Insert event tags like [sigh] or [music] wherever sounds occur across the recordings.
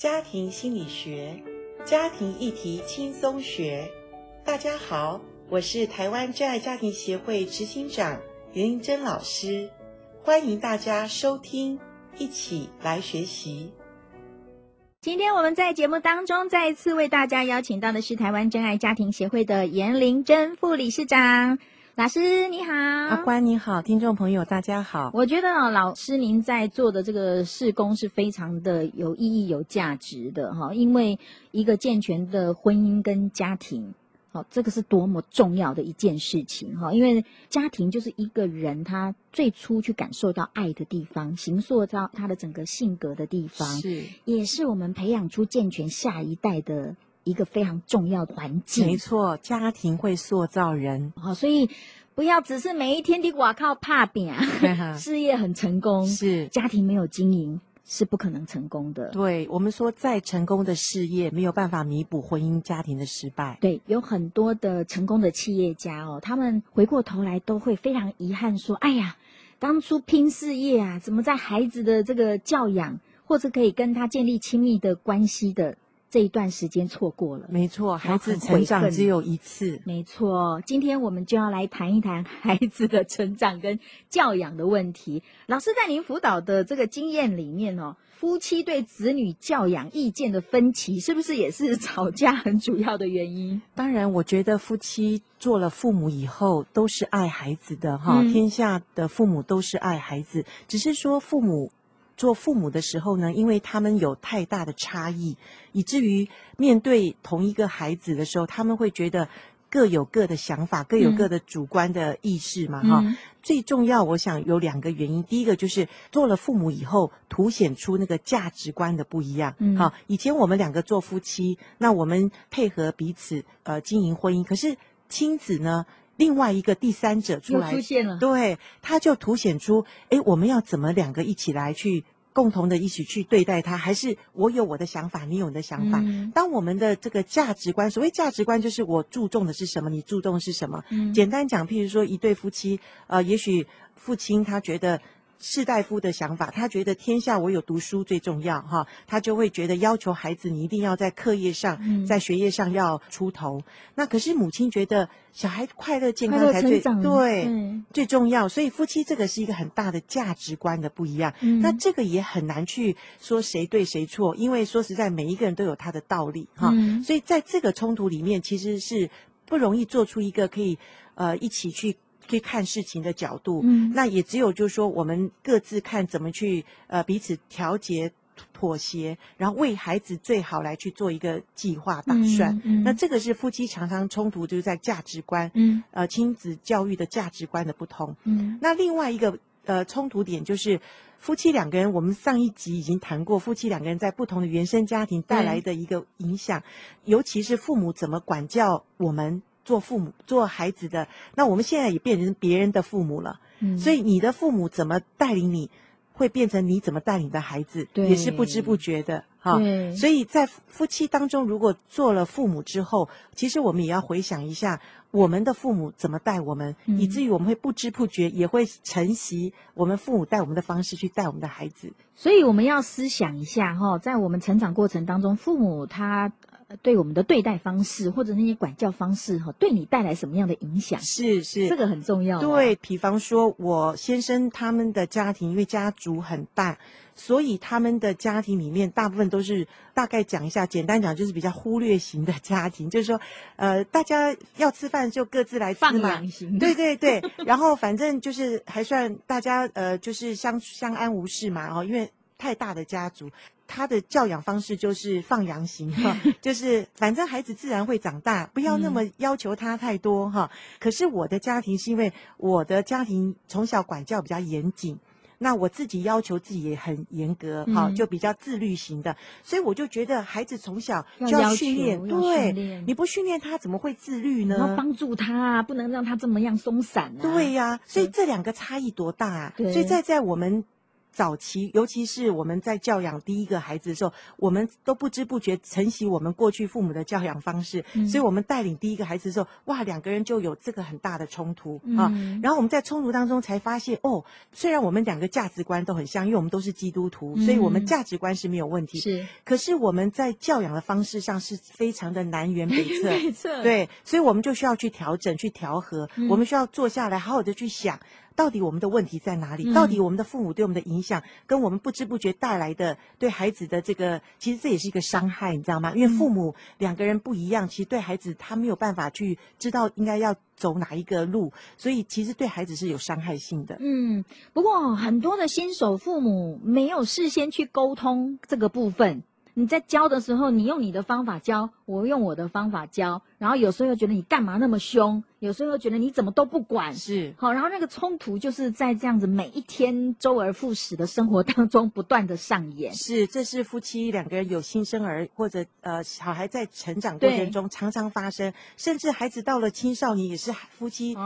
家庭心理学，家庭议题轻松学。大家好，我是台湾真爱家庭协会执行长林玲珍老师，欢迎大家收听，一起来学习。今天我们在节目当中再一次为大家邀请到的是台湾真爱家庭协会的颜玲珍副理事长。老师你好，阿关你好，听众朋友大家好。我觉得啊，老师您在做的这个事工是非常的有意义、有价值的哈，因为一个健全的婚姻跟家庭，好，这个是多么重要的一件事情哈。因为家庭就是一个人他最初去感受到爱的地方，形塑到他的整个性格的地方，是，也是我们培养出健全下一代的。一个非常重要的环境，没错，家庭会塑造人。好，所以不要只是每一天的哇靠怕饼啊，[laughs] 事业很成功，是家庭没有经营是不可能成功的。对，我们说，再成功的事业没有办法弥补婚姻家庭的失败。对，有很多的成功的企业家哦，他们回过头来都会非常遗憾说：“哎呀，当初拼事业啊，怎么在孩子的这个教养或者可以跟他建立亲密的关系的？”这一段时间错过了，没错，孩子成长只有一次，没错。今天我们就要来谈一谈孩子的成长跟教养的问题。老师在您辅导的这个经验里面哦，夫妻对子女教养意见的分歧，是不是也是吵架很主要的原因？当然，我觉得夫妻做了父母以后，都是爱孩子的哈，嗯，天下的父母都是爱孩子，只是说父母。做父母的时候呢，因为他们有太大的差异，以至于面对同一个孩子的时候，他们会觉得各有各的想法，各有各的主观的意识嘛，哈、嗯。最重要，我想有两个原因。第一个就是做了父母以后，凸显出那个价值观的不一样。嗯，好，以前我们两个做夫妻，那我们配合彼此呃经营婚姻，可是亲子呢，另外一个第三者出来，出现了，对，他就凸显出，哎，我们要怎么两个一起来去共同的一起去对待他？还是我有我的想法，你有你的想法？嗯、当我们的这个价值观，所谓价值观，就是我注重的是什么，你注重的是什么？嗯、简单讲，譬如说一对夫妻，呃，也许父亲他觉得。士大夫的想法，他觉得天下唯有读书最重要，哈，他就会觉得要求孩子你一定要在课业上，嗯、在学业上要出头。那可是母亲觉得小孩快乐健康才最对，嗯、最重要。所以夫妻这个是一个很大的价值观的不一样。嗯、那这个也很难去说谁对谁错，因为说实在，每一个人都有他的道理，哈、嗯。所以在这个冲突里面，其实是不容易做出一个可以呃一起去。去看事情的角度，嗯，那也只有就是说，我们各自看怎么去呃彼此调节、妥协，然后为孩子最好来去做一个计划打算。嗯，嗯，那这个是夫妻常常冲突，就是在价值观，嗯，呃，亲子教育的价值观的不同。嗯，那另外一个呃冲突点就是夫妻两个人，我们上一集已经谈过，夫妻两个人在不同的原生家庭带来的一个影响，尤其是父母怎么管教我们。做父母、做孩子的，那我们现在也变成别人的父母了。嗯，所以你的父母怎么带领你，会变成你怎么带领的孩子，也是不知不觉的哈。所以在夫妻当中，如果做了父母之后，其实我们也要回想一下，我们的父母怎么带我们，嗯、以至于我们会不知不觉也会承袭我们父母带我们的方式去带我们的孩子。所以我们要思想一下哈，在我们成长过程当中，父母他。对我们的对待方式，或者那些管教方式，哈，对你带来什么样的影响？是是，这个很重要。对，比方说，我先生他们的家庭，因为家族很大，所以他们的家庭里面大部分都是大概讲一下，简单讲就是比较忽略型的家庭，就是说，呃，大家要吃饭就各自来吃嘛。对对对，[laughs] 然后反正就是还算大家呃，就是相相安无事嘛，哦，因为太大的家族。他的教养方式就是放羊型哈，[laughs] 就是反正孩子自然会长大，不要那么要求他太多哈。可是我的家庭是因为我的家庭从小管教比较严谨，那我自己要求自己也很严格哈，就比较自律型的，所以我就觉得孩子从小就要训练，对，你不训练他怎么会自律呢？要帮助他啊，不能让他这么样松散。对呀，所以这两个差异多大啊！所以在在我们。早期，尤其是我们在教养第一个孩子的时候，我们都不知不觉承袭我们过去父母的教养方式，嗯、所以我们带领第一个孩子的时候，哇，两个人就有这个很大的冲突啊。嗯、然后我们在冲突当中才发现，哦，虽然我们两个价值观都很像，因为我们都是基督徒，所以我们价值观是没有问题。是，可是我们在教养的方式上是非常的南辕北辙。[laughs] 对，所以我们就需要去调整、去调和，嗯、我们需要坐下来好好的去想。到底我们的问题在哪里？到底我们的父母对我们的影响，跟我们不知不觉带来的对孩子的这个，其实这也是一个伤害，你知道吗？因为父母两个人不一样，其实对孩子他没有办法去知道应该要走哪一个路，所以其实对孩子是有伤害性的。嗯，不过很多的新手父母没有事先去沟通这个部分。你在教的时候，你用你的方法教，我用我的方法教，然后有时候又觉得你干嘛那么凶，有时候又觉得你怎么都不管，是好，然后那个冲突就是在这样子每一天周而复始的生活当中不断的上演。是，这是夫妻两个人有新生儿或者呃小孩在成长过程中常常发生，甚至孩子到了青少年也是夫妻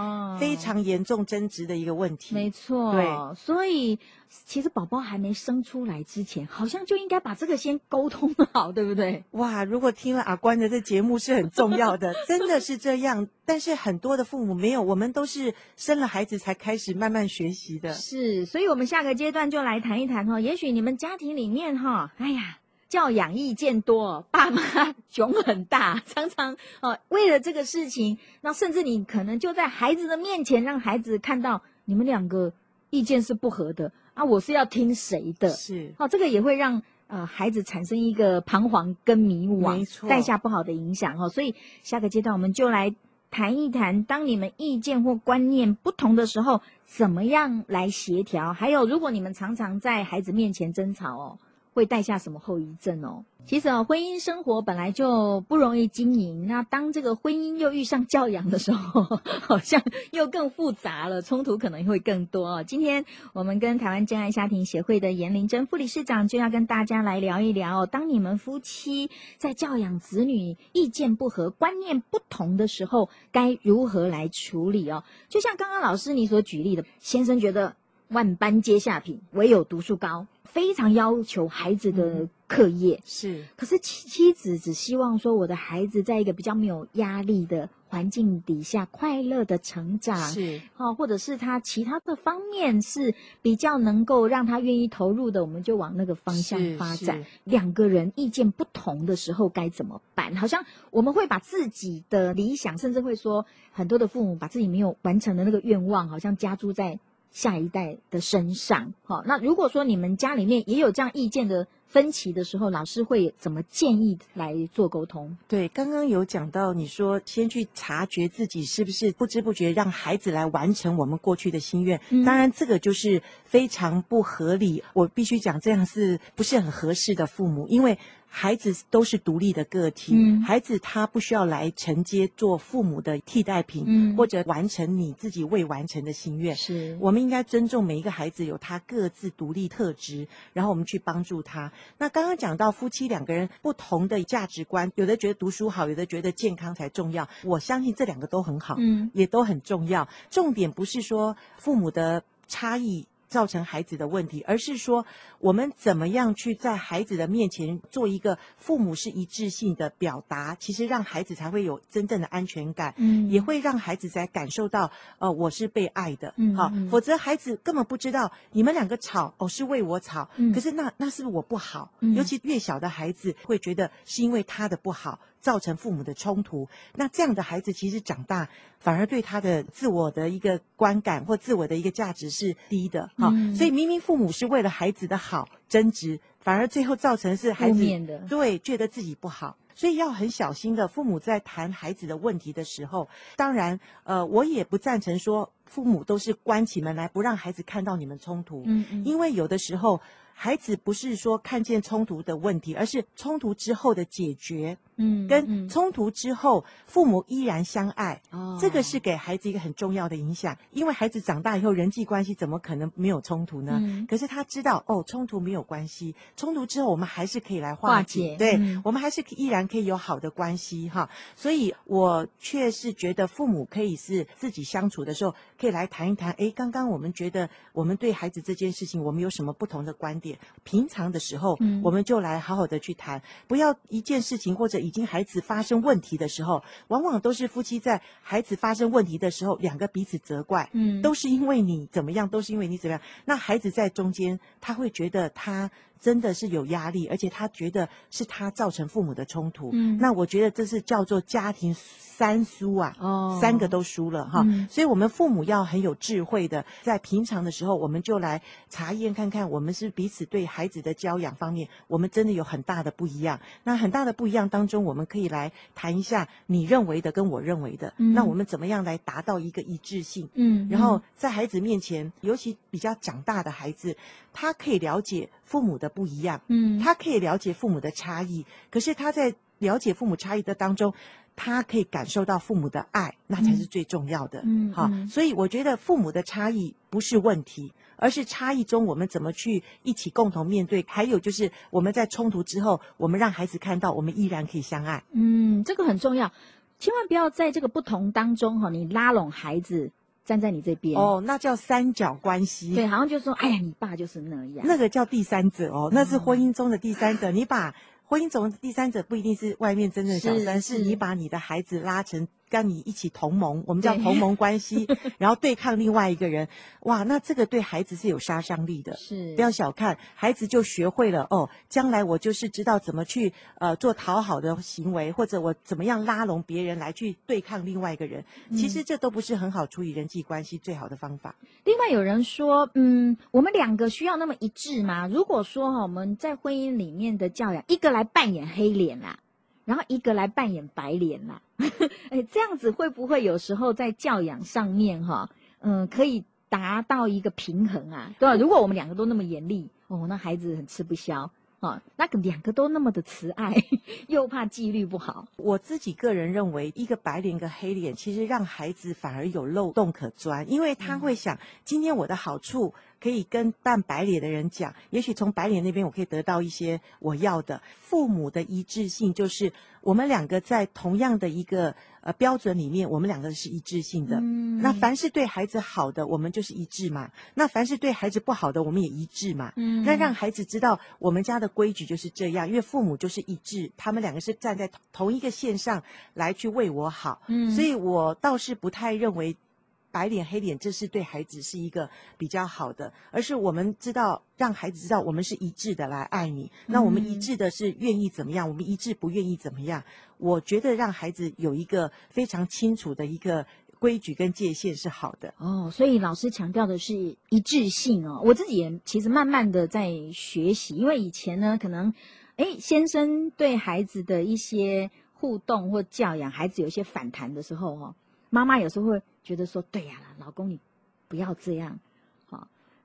非常严重争执的一个问题。没错，对，所以。其实宝宝还没生出来之前，好像就应该把这个先沟通好，对不对？哇，如果听了阿关的这节目是很重要的，[laughs] 真的是这样。但是很多的父母没有，我们都是生了孩子才开始慢慢学习的。是，所以我们下个阶段就来谈一谈哈。也许你们家庭里面哈，哎呀，教养意见多，爸妈囧很大，常常哦为了这个事情，那甚至你可能就在孩子的面前让孩子看到你们两个意见是不合的。啊，我是要听谁的？是，哦，这个也会让呃孩子产生一个彷徨跟迷惘，没错，带下不好的影响哈、哦。所以下个阶段我们就来谈一谈，当你们意见或观念不同的时候，怎么样来协调？还有，如果你们常常在孩子面前争吵哦。会带下什么后遗症哦？其实哦，婚姻生活本来就不容易经营，那当这个婚姻又遇上教养的时候，[laughs] 好像又更复杂了，冲突可能会更多哦。今天我们跟台湾真爱家庭协会的颜玲珍副理事长就要跟大家来聊一聊哦，当你们夫妻在教养子女意见不合、观念不同的时候，该如何来处理哦？就像刚刚老师你所举例的，先生觉得万般皆下品，唯有读书高。非常要求孩子的课业、嗯、是，可是妻妻子只希望说，我的孩子在一个比较没有压力的环境底下快乐的成长是，好，或者是他其他的方面是比较能够让他愿意投入的，我们就往那个方向发展。两个人意见不同的时候该怎么办？好像我们会把自己的理想，甚至会说很多的父母把自己没有完成的那个愿望，好像加注在。下一代的身上，好，那如果说你们家里面也有这样意见的分歧的时候，老师会怎么建议来做沟通？对，刚刚有讲到，你说先去察觉自己是不是不知不觉让孩子来完成我们过去的心愿，嗯、当然这个就是非常不合理，我必须讲这样是不是很合适的父母，因为。孩子都是独立的个体，嗯、孩子他不需要来承接做父母的替代品，嗯、或者完成你自己未完成的心愿。是，我们应该尊重每一个孩子有他各自独立特质，然后我们去帮助他。那刚刚讲到夫妻两个人不同的价值观，有的觉得读书好，有的觉得健康才重要。我相信这两个都很好，嗯，也都很重要。重点不是说父母的差异。造成孩子的问题，而是说我们怎么样去在孩子的面前做一个父母是一致性的表达，其实让孩子才会有真正的安全感，嗯，也会让孩子才感受到，呃，我是被爱的，嗯，好，否则孩子根本不知道你们两个吵，哦，是为我吵，嗯，可是那那是不是我不好？嗯，尤其越小的孩子会觉得是因为他的不好。造成父母的冲突，那这样的孩子其实长大反而对他的自我的一个观感或自我的一个价值是低的哈。嗯、所以明明父母是为了孩子的好争执，反而最后造成是孩子的对觉得自己不好。所以要很小心的，父母在谈孩子的问题的时候，当然呃，我也不赞成说父母都是关起门来不让孩子看到你们冲突，嗯嗯，因为有的时候孩子不是说看见冲突的问题，而是冲突之后的解决。嗯，跟冲突之后父母依然相爱，哦，这个是给孩子一个很重要的影响。因为孩子长大以后人际关系怎么可能没有冲突呢？嗯，可是他知道哦，冲突没有关系，冲突之后我们还是可以来化解，化解对，嗯，我们还是依然可以有好的关系哈。所以我却是觉得父母可以是自己相处的时候可以来谈一谈。哎，刚刚我们觉得我们对孩子这件事情我们有什么不同的观点？平常的时候，嗯，我们就来好好的去谈，不要一件事情或者已经孩子发生问题的时候，往往都是夫妻在孩子发生问题的时候，两个彼此责怪，嗯，都是因为你怎么样，都是因为你怎么样。那孩子在中间，他会觉得他真的是有压力，而且他觉得是他造成父母的冲突。嗯，那我觉得这是叫做家庭三输啊，哦，三个都输了哈。嗯，所以我们父母要很有智慧的，在平常的时候，我们就来查验看看，我们是彼此对孩子的教养方面，我们真的有很大的不一样。那很大的不一样当中，我们可以来谈一下你认为的跟我认为的，嗯，那我们怎么样来达到一个一致性？嗯，然后在孩子面前，尤其比较长大的孩子，他可以了解父母的不一样，嗯，他可以了解父母的差异，可是他在了解父母差异的当中，他可以感受到父母的爱，那才是最重要的。嗯，好，所以我觉得父母的差异不是问题，而是差异中我们怎么去一起共同面对。还有就是我们在冲突之后，我们让孩子看到我们依然可以相爱。嗯，这个很重要，千万不要在这个不同当中哈，你拉拢孩子。站在你这边哦，那叫三角关系。对，好像就说，哎呀，你爸就是那样。那个叫第三者哦，那是婚姻中的第三者。嗯、你把婚姻中的第三者不一定是外面真正的小三，是，是你把你的孩子拉成。跟你一起同盟，我们叫同盟关系，[laughs] 然后对抗另外一个人，哇，那这个对孩子是有杀伤力的。是，不要小看孩子，就学会了哦，将来我就是知道怎么去呃做讨好的行为，或者我怎么样拉拢别人来去对抗另外一个人。嗯、其实这都不是很好处理人际关系最好的方法。另外有人说，嗯，我们两个需要那么一致吗？如果说哈，我们在婚姻里面的教养，一个来扮演黑脸啦。然后一个来扮演白脸啦，[laughs] 哎，这样子会不会有时候在教养上面哈，嗯，可以达到一个平衡啊？对吧？如果我们两个都那么严厉，哦，那孩子很吃不消啊。那个两个都那么的慈爱，[laughs] 又怕纪律不好。我自己个人认为，一个白脸一个黑脸，其实让孩子反而有漏洞可钻，因为他会想，今天我的好处。可以跟扮白脸的人讲，也许从白脸那边我可以得到一些我要的。父母的一致性就是我们两个在同样的一个呃标准里面，我们两个是一致性的。嗯，那凡是对孩子好的，我们就是一致嘛。那凡是对孩子不好的，我们也一致嘛。嗯，那让孩子知道我们家的规矩就是这样，因为父母就是一致，他们两个是站在同一个线上来去为我好。嗯，所以我倒是不太认为。白脸黑脸，这是对孩子是一个比较好的，而是我们知道让孩子知道我们是一致的来爱你。那我们一致的是愿意怎么样，我们一致不愿意怎么样？我觉得让孩子有一个非常清楚的一个规矩跟界限是好的。哦，所以老师强调的是一致性哦。我自己也其实慢慢的在学习，因为以前呢，可能诶先生对孩子的一些互动或教养，孩子有一些反弹的时候哦，妈妈有时候会。觉得说对呀，老公你不要这样，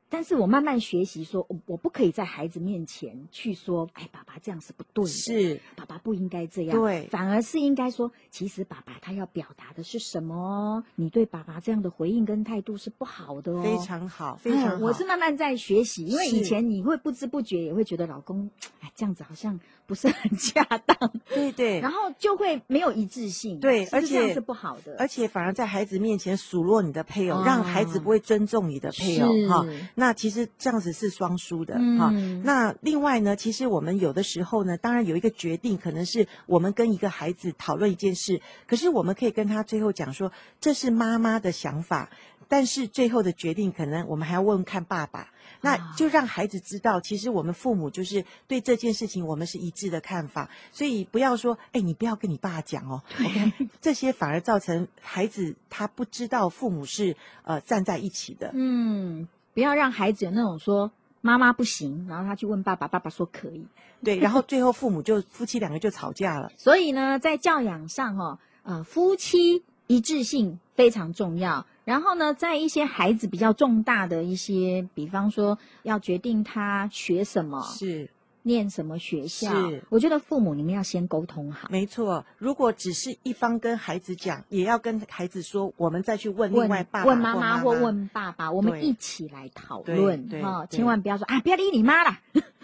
但是我慢慢学习说，我我不可以在孩子面前去说，哎，爸爸这样是不对的，是。爸爸不应该这样，对，反而是应该说，其实爸爸他要表达的是什么？你对爸爸这样的回应跟态度是不好的哦。非常好，非常好。嗯，我是慢慢在学习，因为以前你会不知不觉也会觉得老公，哎，这样子好像不是很恰当，对对，然后就会没有一致性，对，而且这样是不好的，而且反而在孩子面前数落你的配偶，哦，让孩子不会尊重你的配偶哈。那其实这样子是双输的哈、嗯。那另外呢，其实我们有的时候呢，当然有一个决定，可能是我们跟一个孩子讨论一件事，可是我们可以跟他最后讲说，这是妈妈的想法，但是最后的决定可能我们还要问问看爸爸。那就让孩子知道，其实我们父母就是对这件事情我们是一致的看法，所以不要说，哎，你不要跟你爸讲哦，OK，这些反而造成孩子他不知道父母是呃站在一起的。嗯。不要让孩子有那种说妈妈不行，然后他去问爸爸，爸爸说可以，对，然后最后父母就夫妻两个就吵架了。所以呢，在教养上哦，呃，夫妻一致性非常重要。然后呢，在一些孩子比较重大的一些，比方说要决定他学什么，是念什么学校？是，我觉得父母你们要先沟通好。没错，如果只是一方跟孩子讲，也要跟孩子说，我们再去问另外爸爸、问妈妈或问爸爸，我们一起来讨论哈，千万不要说啊，不要理你妈了。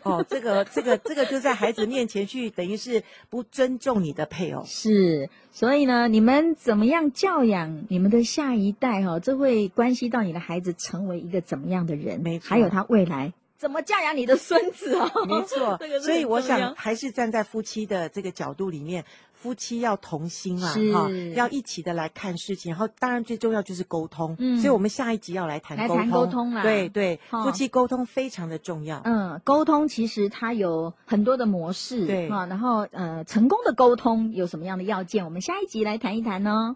哦，这个这个 [laughs] 这个就在孩子面前去，等于是不尊重你的配偶。是，所以呢，你们怎么样教养你们的下一代？哈，这会关系到你的孩子成为一个怎么样的人，没错，还有他未来。怎么教养你的孙子哦？[laughs] 没错，[laughs] 这个、所以我想还是站在夫妻的这个角度里面，夫妻要同心啊，哈，要一起的来看事情。然后，当然最重要就是沟通。嗯，所以我们下一集要来谈沟通。来谈沟通啦，对对，夫妻沟通非常的重要。嗯，沟通其实它有很多的模式。对啊，然后呃，成功的沟通有什么样的要件？我们下一集来谈一谈呢。